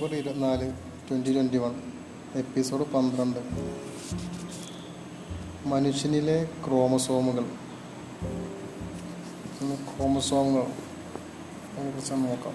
October ഇരുപത്തിനാല് twenty twenty one episode പന്ത്രണ്ട്. മനുഷ്യനിലെ ക്രോമസോമുകൾ. ക്രോമസോമുകൾ. അതിനെക്കുറിച്ച് നോക്കാം.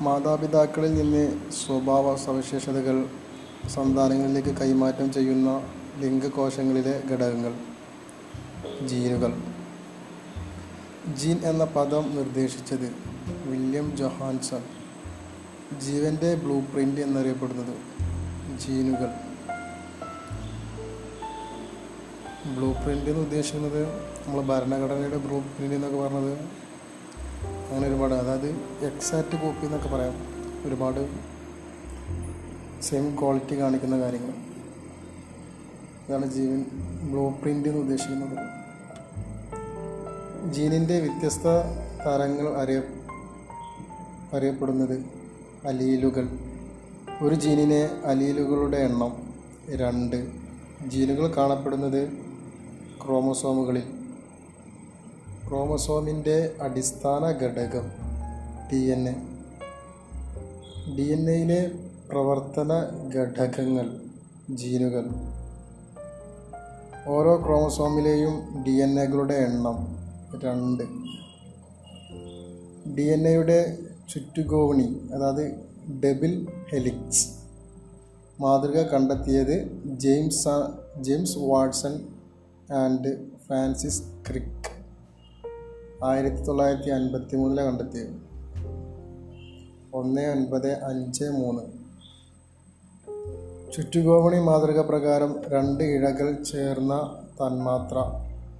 മാതാപിതാക്കളിൽ നിന്ന് സ്വഭാവ സവിശേഷതകൾ സന്താനങ്ങളിലേക്ക് കൈമാറ്റം ചെയ്യുന്ന ലിംഗകോശങ്ങളിലെ ഘടകങ്ങൾ ജീനുകൾ. ജീൻ എന്ന പദം നിർദ്ദേശിച്ചത് വില്യം ജൊഹാൻസൺ. ജീവന്റെ ബ്ലൂ പ്രിന്റ് എന്നറിയപ്പെടുന്നത് ജീനുകൾ. ബ്ലൂ പ്രിന്റ് എന്ന് ഉദ്ദേശിക്കുന്നത് നമ്മൾ ഭരണഘടനയുടെ ബ്ലൂ പ്രിന്റ് എന്നൊക്കെ പറഞ്ഞത് അങ്ങനെ ഒരുപാട് അതായത് എക്സാക്റ്റ് കോപ്പി എന്നൊക്കെ പറയാം. ഒരുപാട് സെയിം ക്വാളിറ്റി കാണിക്കുന്ന കാര്യങ്ങൾ. ഇതാണ് ജീവൻ ബ്ലൂ പ്രിന്റ് എന്ന് ഉദ്ദേശിക്കുന്നത്. ജീനിന്റെ വ്യത്യസ്ത തരങ്ങൾ അറിയ അറിയപ്പെടുന്നത് അലീലുകൾ. ഒരു ജീനിനെ അലീലുകളുടെ എണ്ണം രണ്ട്. ജീനുകൾ കാണപ്പെടുന്നത് ക്രോമസോമുകളിൽ. ക്രോമസോമിന്റെ അടിസ്ഥാന ഘടകം D N A D N എയിലെ പ്രവർത്തന ഘടകങ്ങൾ ജീനുകൾ. ഓരോ ക്രോമസോമിലെയും ഡി എൻ എകളുടെ എണ്ണം രണ്ട്. ഡി എൻ എയുടെ ചുറ്റുകോവണി അതായത് ഡബിൾ ഹെലിക്സ്. മാതൃക കണ്ടെത്തിയത് James James Watson and Francis Crick. ആയിരത്തി തൊള്ളായിരത്തി അൻപത്തി മൂന്നിലാണ് കണ്ടെത്തിയത്. ഒന്ന് ഒൻപത് അഞ്ച് മൂന്ന്. ചുറ്റുകോവണി മാതൃക പ്രകാരം രണ്ട് ഇഴകൾ ചേർന്ന തന്മാത്ര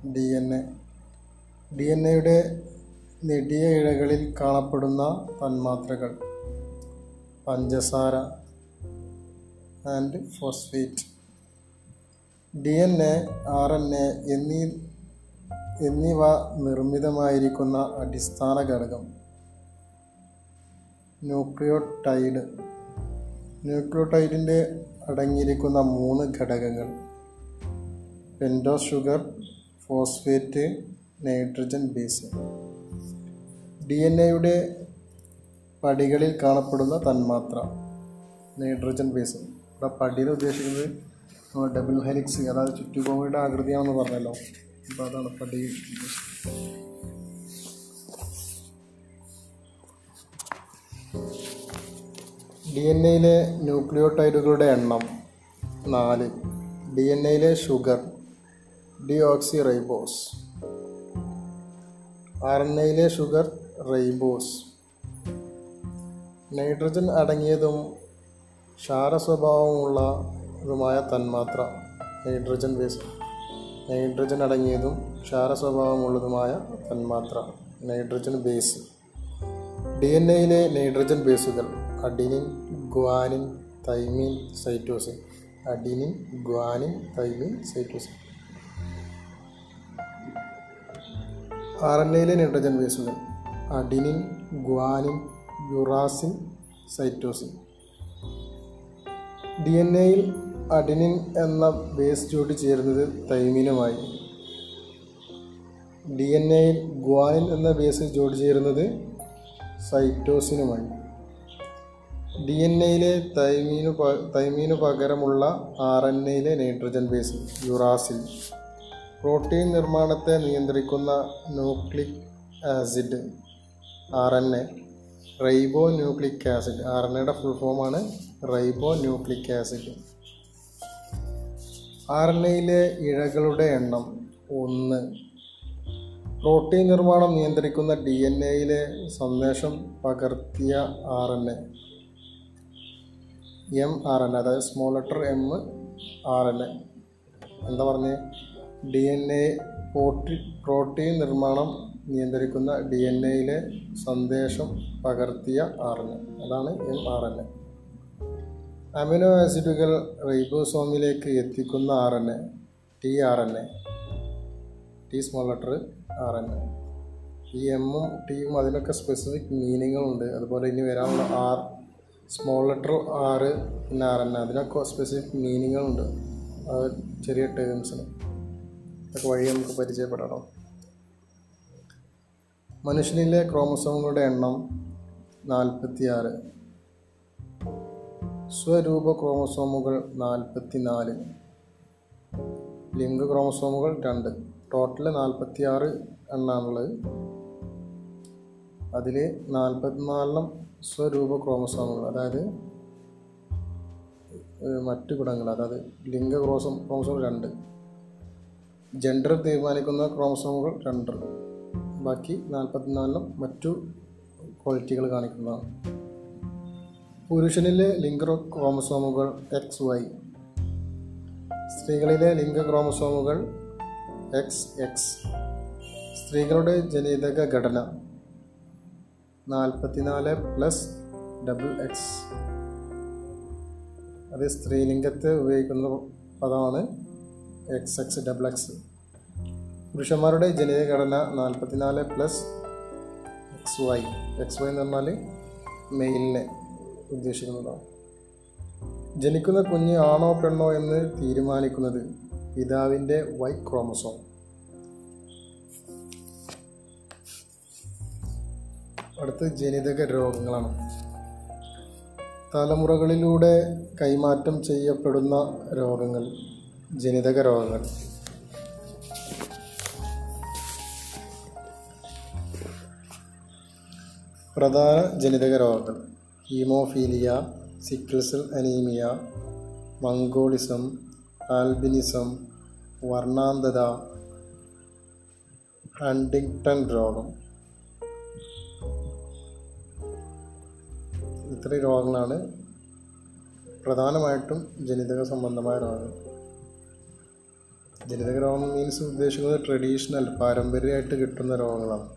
D N A. D N എയുടെ നെടിയ ഇഴകളിൽ കാണപ്പെടുന്ന തന്മാത്രകൾ. പഞ്ചസാര and phosphate D N A R N A എന്നീ എന്നിവ നിർമ്മിതമായിരിക്കുന്ന അടിസ്ഥാന ഘടകം. ന്യൂക്ലിയോടൈഡ്. ന്യൂക്ലിയോടൈഡിന്റെ അടങ്ങിയിരിക്കുന്ന മൂന്ന് ഘടകങ്ങൾ. പെൻഡോ sugar phosphate nitrogen base. D N എയുടെ പടികളിൽ കാണപ്പെടുന്ന തന്മാത്ര നൈട്രജൻ ബേസ്. ഇവിടെ പടിയിൽ ഉദ്ദേശിക്കുന്നത് നമ്മൾ ഡബിൾ ഹെലിക്സ് അതായത് ചുറ്റുകോമയുടെ ആകൃതിയാണെന്ന് പറഞ്ഞല്ലോ. അപ്പോൾ അതാണ് പടി ഡി എൻ എയിലെ ന്യൂക്ലിയോടൈഡുകളുടെ എണ്ണം നാല്. ഡി എൻ എയിലെ ഷുഗർ ഡി ഓക്സി റൈബോസ് എയിലെ ഷുഗർ റൈബോസ് നൈട്രജൻ അടങ്ങിയതും ക്ഷാര സ്വഭാവമുള്ളതുമായ തന്മാത്ര നൈട്രജൻ ബേസ് നൈട്രജൻ അടങ്ങിയതും ക്ഷാര സ്വഭാവമുള്ളതുമായ തന്മാത്ര നൈട്രജൻ ബേസ് ഡി എൻ എയിലെ nitrogen ബേസുകൾ adenine guanine thymine cytosine adenine guanine thymine cytosine R N എയിലെ nitrogen ബേസുകൾ adenine guanine uracil cytosine. D N എയിൽ അഡിനിൻ എന്ന ബേസ് ചേരുന്നത് തൈമിനുമായി. ഡി എൻ എയിൽ ഗ്വാനിൻ എന്ന ബേസ് ചേരുന്നത് സൈറ്റോസിനുമായി. ഡി എൻ എയിലെ തൈമീനു തൈമീനു പകരമുള്ള ആർ എൻ എയിലെ നൈട്രജൻ ബേസ് യുറാസിൽ പ്രോട്ടീൻ നിർമ്മാണത്തെ നിയന്ത്രിക്കുന്ന nucleic acid R N A ribonucleic acid R N എയുടെ ഫുൾ ഫോമാണ് ribonucleic acid. R N എയിലെ ഇഴകളുടെ എണ്ണം ഒന്ന്. പ്രോട്ടീൻ നിർമ്മാണം നിയന്ത്രിക്കുന്ന ഡി എൻ എയിലെ സന്ദേശം പകർത്തിയ R N A M R N A അതായത് small letter M R N A എന്താ പറഞ്ഞ്? ഡി എൻ എ പ്രോട്ടീൻ നിർമ്മാണം നിയന്ത്രിക്കുന്ന ഡി എൻ എയിലെ സന്ദേശം പകർത്തിയ ആർ എൻ എ അതാണ് M R N A amino ആസിഡുകൾ റൈബോസോമിലേക്ക് എത്തിക്കുന്ന R N A T R N A T small letter R N A ഈ എമ്മും ടിയും അതിനൊക്കെ സ്പെസിഫിക് മീനിങ്ങുകളുണ്ട് അതുപോലെ ഇനി വരാനുള്ള ആർ സ്മോൾ ലെറ്റർ ആറ് പിന്നെ ആർ എൻ അതിനൊക്കെ സ്പെസിഫിക് മീനിങ്ങുകളുണ്ട് ചെറിയ ടേംസിന് അതൊക്കെ വഴി നമുക്ക് പരിചയപ്പെടണം. മനുഷ്യനിലെ ക്രോമസോമുകളുടെ എണ്ണം നാൽപ്പത്തിയാറ് സ്വരൂപ ക്രോമസോമുകൾ നാൽപ്പത്തി നാല് ലിംഗ ക്രോമസോമുകൾ രണ്ട്. ടോട്ടൽ നാൽപ്പത്തി ആറ് എണ്ണാണുള്ളത്. അതിൽ നാൽപ്പത്തിനാലെണ്ണം സ്വരൂപ ക്രോമസോമുകൾ അതായത് മറ്റു ഗുണങ്ങൾ അതായത് ലിംഗ ക്രോസം ക്രോമസോം രണ്ട്. ജെൻഡർ തീരുമാനിക്കുന്ന ക്രോമസോമുകൾ രണ്ട്. ബാക്കി നാൽപ്പത്തിനാലിനും മറ്റു ക്വാളിറ്റികൾ കാണിക്കുന്നതാണ്. പുരുഷനിലെ ലിംഗ ക്രോമസോമുകൾ എക്സ് വൈ സ്ത്രീകളിലെ ലിംഗ ക്രോമസോമുകൾ എക്സ് എക്സ് സ്ത്രീകളുടെ ജനിതക ഘടന നാൽപ്പത്തിനാല് പ്ലസ് ഡബിൾ എക്സ് അത് സ്ത്രീലിംഗത്തെ ഉപയോഗിക്കുന്ന പദമാണ് എക്സ് എക്സ് ഡബിൾ എക്സ് പുരുഷന്മാരുടെ ജനിതക ഘടന നാൽപ്പത്തിനാല് plus X Y X Y എന്ന് പറഞ്ഞാൽ മെയിലിനെ ഉദ്ദേശിക്കുന്നതാണ്. ജനിക്കുന്ന കുഞ്ഞ് ആണോ പെണ്ണോ എന്ന് തീരുമാനിക്കുന്നത് പിതാവിന്റെ വൈ ക്രോമസോം അടുത്ത് ജനിതക രോഗങ്ങളാണ്. തലമുറകളിലൂടെ കൈമാറ്റം ചെയ്യപ്പെടുന്ന രോഗങ്ങൾ. ജനിതക രോഗങ്ങൾ പ്രധാന ജനിതക രോഗങ്ങൾ haemophilia sickle cell anaemia mongolism albinism വർണാന്തത Huntington രോഗം. ഇത്രയും രോഗങ്ങളാണ് പ്രധാനമായിട്ടും ജനിതക സംബന്ധമായ രോഗങ്ങൾ. ജനിതക രോഗം മീൻസ് ഉദ്ദേശിക്കുന്നത് ട്രഡീഷണൽ പാരമ്പര്യമായിട്ട് കിട്ടുന്ന രോഗങ്ങളാണ്.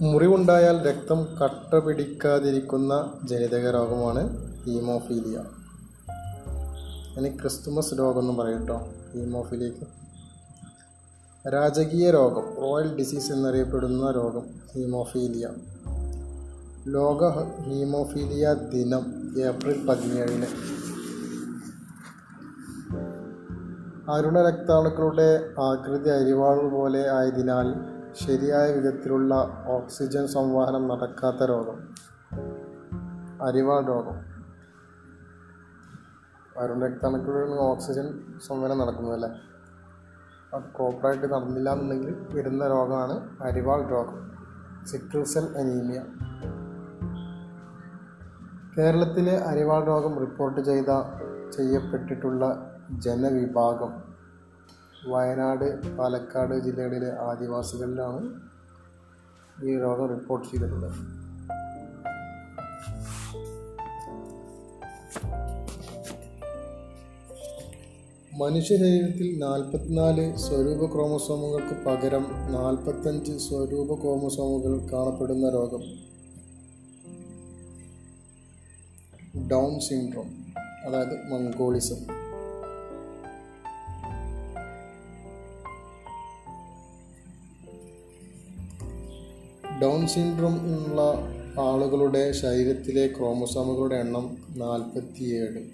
മുറിവുണ്ടായാൽ രക്തം കട്ട പിടിക്കാതിരിക്കുന്ന ജനിതക രോഗമാണ് ഹീമോഫീലിയ. ഇനി ക്രിസ്തുമസ് രോഗം എന്ന് പറയും ഹീമോഫീലിയക്ക്. രാജകീയ രോഗം റോയൽ ഡിസീസ് എന്നറിയപ്പെടുന്ന രോഗം ഹീമോഫീലിയ. ലോക ഹീമോഫീലിയ ദിനം ഏപ്രിൽ പതിനേഴിന്. അരുണ രക്താണുക്കളുടെ ആകൃതി അരിവാൾ പോലെ ആയതിനാൽ ശരിയായ വിധത്തിലുള്ള ഓക്സിജൻ സംവഹനം നടക്കാത്ത രോഗം. അരിവാൾ രോഗം. അരുണ രക്താണുക്കളുടെ ഓക്സിജൻ സംവഹനം നടക്കുന്നതല്ലേ? അത് പ്രോപ്പറായിട്ട് നടന്നില്ല എന്നുണ്ടെങ്കിൽ വരുന്ന രോഗമാണ് അരിവാൾ രോഗം. Sickle cell anaemia. കേരളത്തിലെ അരിവാൾ രോഗം റിപ്പോർട്ട് ചെയ്ത ചെയ്യപ്പെട്ടിട്ടുള്ള ജനവിഭാഗം വയനാട് പാലക്കാട് ജില്ലകളിലെ ആദിവാസികളിലാണ് ഈ രോഗം റിപ്പോർട്ട് ചെയ്തിട്ടുള്ളത്. മനുഷ്യ ശരീരത്തിൽ നാൽപ്പത്തിനാല് സ്വരൂപ ക്രോമസോമുകൾക്ക് പകരം നാൽപ്പത്തഞ്ച് സ്വരൂപ ക്രോമസോമുകൾ കാണപ്പെടുന്ന രോഗം ഡൗൺ സിൻഡ്രോം അതായത് മംഗോളിസം. ഡൗൺ സിൻഡ്രോം ഉള്ള ആളുകളുടെ ശരീരത്തിലെ ക്രോമസോമുകളുടെ എണ്ണം നാൽപ്പത്തിയേഴ്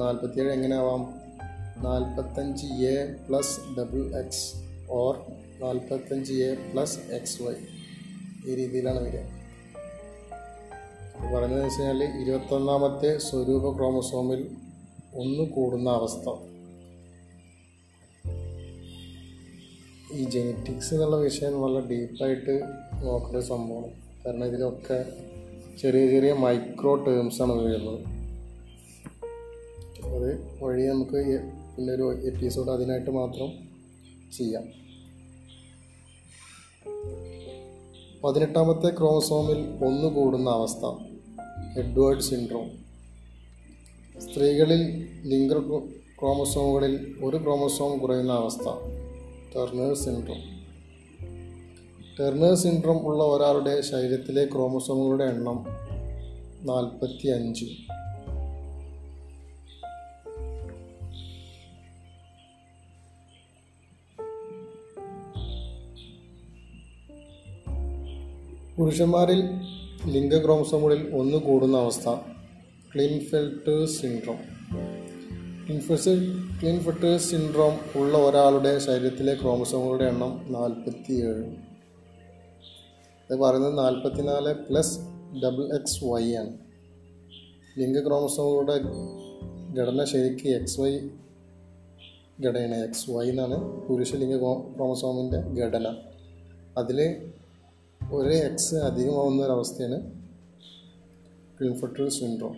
നാൽപ്പത്തിയേഴ് എങ്ങനെ ആവാം നാൽപ്പത്തഞ്ച് A plus double X or നാൽപ്പത്തഞ്ച് എ പ്ലസ് എക്സ് വൈ. ഈ രീതിയിലാണ് വരിക. പറയുന്നത് വെച്ച് കഴിഞ്ഞാൽ ഇരുപത്തൊന്നാമത്തെ സ്വരൂപ ക്രോമസോമിൽ ഒന്ന് കൂടുന്ന അവസ്ഥ. ഈ ജെനറ്റിക്സ് എന്നുള്ള വിഷയം നല്ല ഡീപ്പായിട്ട് നോക്കേണ്ട സംഭവമാണ്. കാരണം ഇതിലൊക്കെ ചെറിയ ചെറിയ മൈക്രോ ടേംസാണ് വരുന്നത്. അത് വഴി നമുക്ക് പിന്നെ ഒരു എപ്പിസോഡ് അതിനായിട്ട് മാത്രം ചെയ്യാം. പതിനെട്ടാമത്തെ ക്രോമസോമിൽ ഒന്ന് കൂടുന്ന അവസ്ഥ. Edward syndrome. സ്ത്രീകളിൽ ലിംഗ ക്രോ- ക്രോമസോമുകളിൽ ഒരു ക്രോമസോം കുറയുന്ന അവസ്ഥ. ടെർണേർ സിൻഡ്രോം. ടെർണേർ സിൻഡ്രോം ഉള്ള ഒരാളുടെ ശരീരത്തിലെ ക്രോമസോമുകളുടെ എണ്ണം നാൽപ്പത്തി അഞ്ച് പുരുഷന്മാരിൽ ലിംഗ ക്രോമസോമുകളിൽ ഒന്ന് കൂടുന്ന അവസ്ഥ ക്ലിൻഫെൽട്ട് സിൻഡ്രോം ഇൻഫെസിൽ ക്ലിൻഫെൽട്ട് സിൻഡ്രോം ഉള്ള ഒരാളുടെ ശരീരത്തിലെ ക്രോമസോമുകളുടെ എണ്ണം നാൽപ്പത്തി ഏഴ് ഇത് പറയുന്നത് നാൽപ്പത്തിനാല് പ്ലസ് ഡബിൾ എക്സ് വൈ ആണ്. ലിംഗ ക്രോമസോമുകളുടെ ഘടന ശരിക്ക് എക്സ് വൈ ഘടനയാണ്. എക്സ് വൈ എന്നാണ് പുരുഷ ലിംഗ ക്രോമസോമിന്റെ ഘടന. അതിൽ ഒരു എക്സ് അധികമാവുന്ന ഒരവസ്ഥയാണ് ക്ലിൻഫെട്ടർ സിൻഡ്രോം